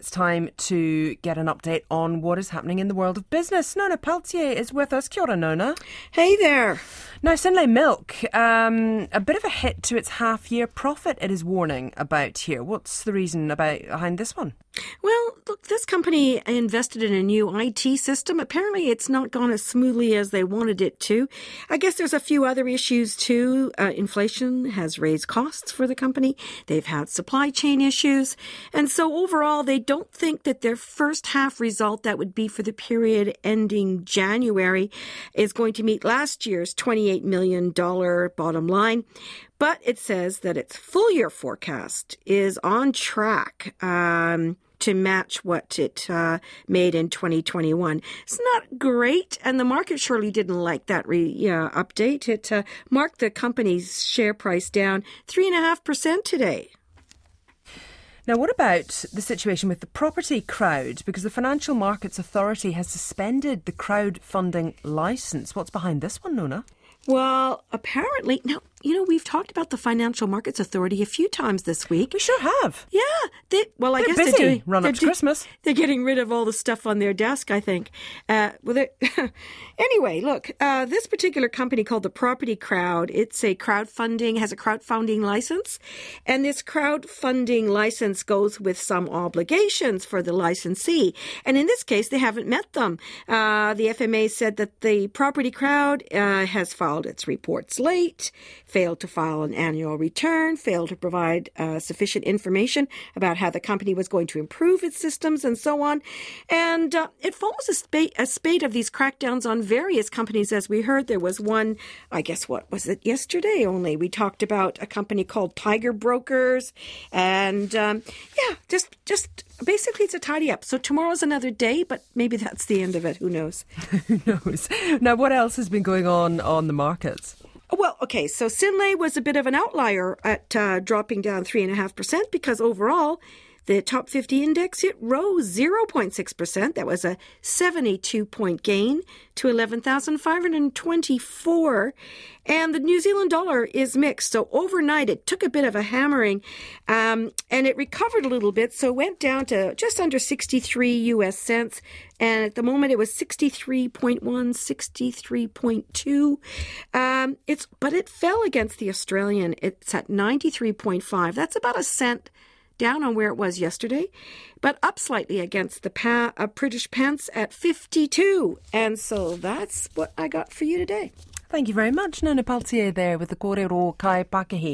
It's time to get an update on what is happening in the world of business. Nona Pelletier is with us. Kia ora, Nona. Hey there. Now, Synlait Milk, um, a bit of a hit to its half year profit, it is warning about here. What's the reason about behind this one? Well, look, this company invested in a new IT system. Apparently, it's not gone as smoothly as they wanted it to. I guess there's a few other issues too. Uh, inflation has raised costs for the company. They've had supply chain issues. And so overall, they don't think that their first half result, that would be for the period ending January, is going to meet last year's $28 million bottom line. But it says that its full year forecast is on track. Um, to match what it uh, made in 2021. It's not great, and the market surely didn't like that re, uh, update. It uh, marked the company's share price down 3.5% today. Now, what about the situation with the property crowd? Because the Financial Markets Authority has suspended the crowdfunding license. What's behind this one, Nona? Well, apparently, now you know, we've talked about the Financial Markets Authority a few times this week. We sure have. Yeah. They, well, I they're guess busy. they're doing, Run up to Christmas. They're getting rid of all the stuff on their desk, I think. Uh, well, anyway, look, uh, this particular company called the Property Crowd, it's a crowdfunding, has a crowdfunding license. And this crowdfunding license goes with some obligations for the licensee. And in this case, they haven't met them. Uh, the FMA said that the Property Crowd uh, has filed its reports late failed to file an annual return, failed to provide uh, sufficient information about how the company was going to improve its systems, and so on. And uh, it follows a, spate, a spate of these crackdowns on various companies. As we heard, there was one, I guess, what was it yesterday only? We talked about a company called Tiger Brokers, and um, yeah, just just basically it's a tidy up. So tomorrow's another day, but maybe that's the end of it. Who knows? Who knows? Now, what else has been going on on the markets? Well, okay, so Synlait was a bit of an outlier at uh, dropping down 3.5% because overall, the top 50 index, it rose 0.6%. That was a 72 point gain to 11,524. And the New Zealand dollar is mixed. So overnight, it took a bit of a hammering um, and it recovered a little bit. So went down to just under 63 US cents. And at the moment, it was 63.1, 63.2. Um, it's, but it fell against the Australian. It's at 93.5. That's about a cent down on where it was yesterday, but up slightly against the pa- uh, British pence at 52. And so that's what I got for you today. Thank you very much, Nona Pelletier there with the Kōrero Kai Pakehi.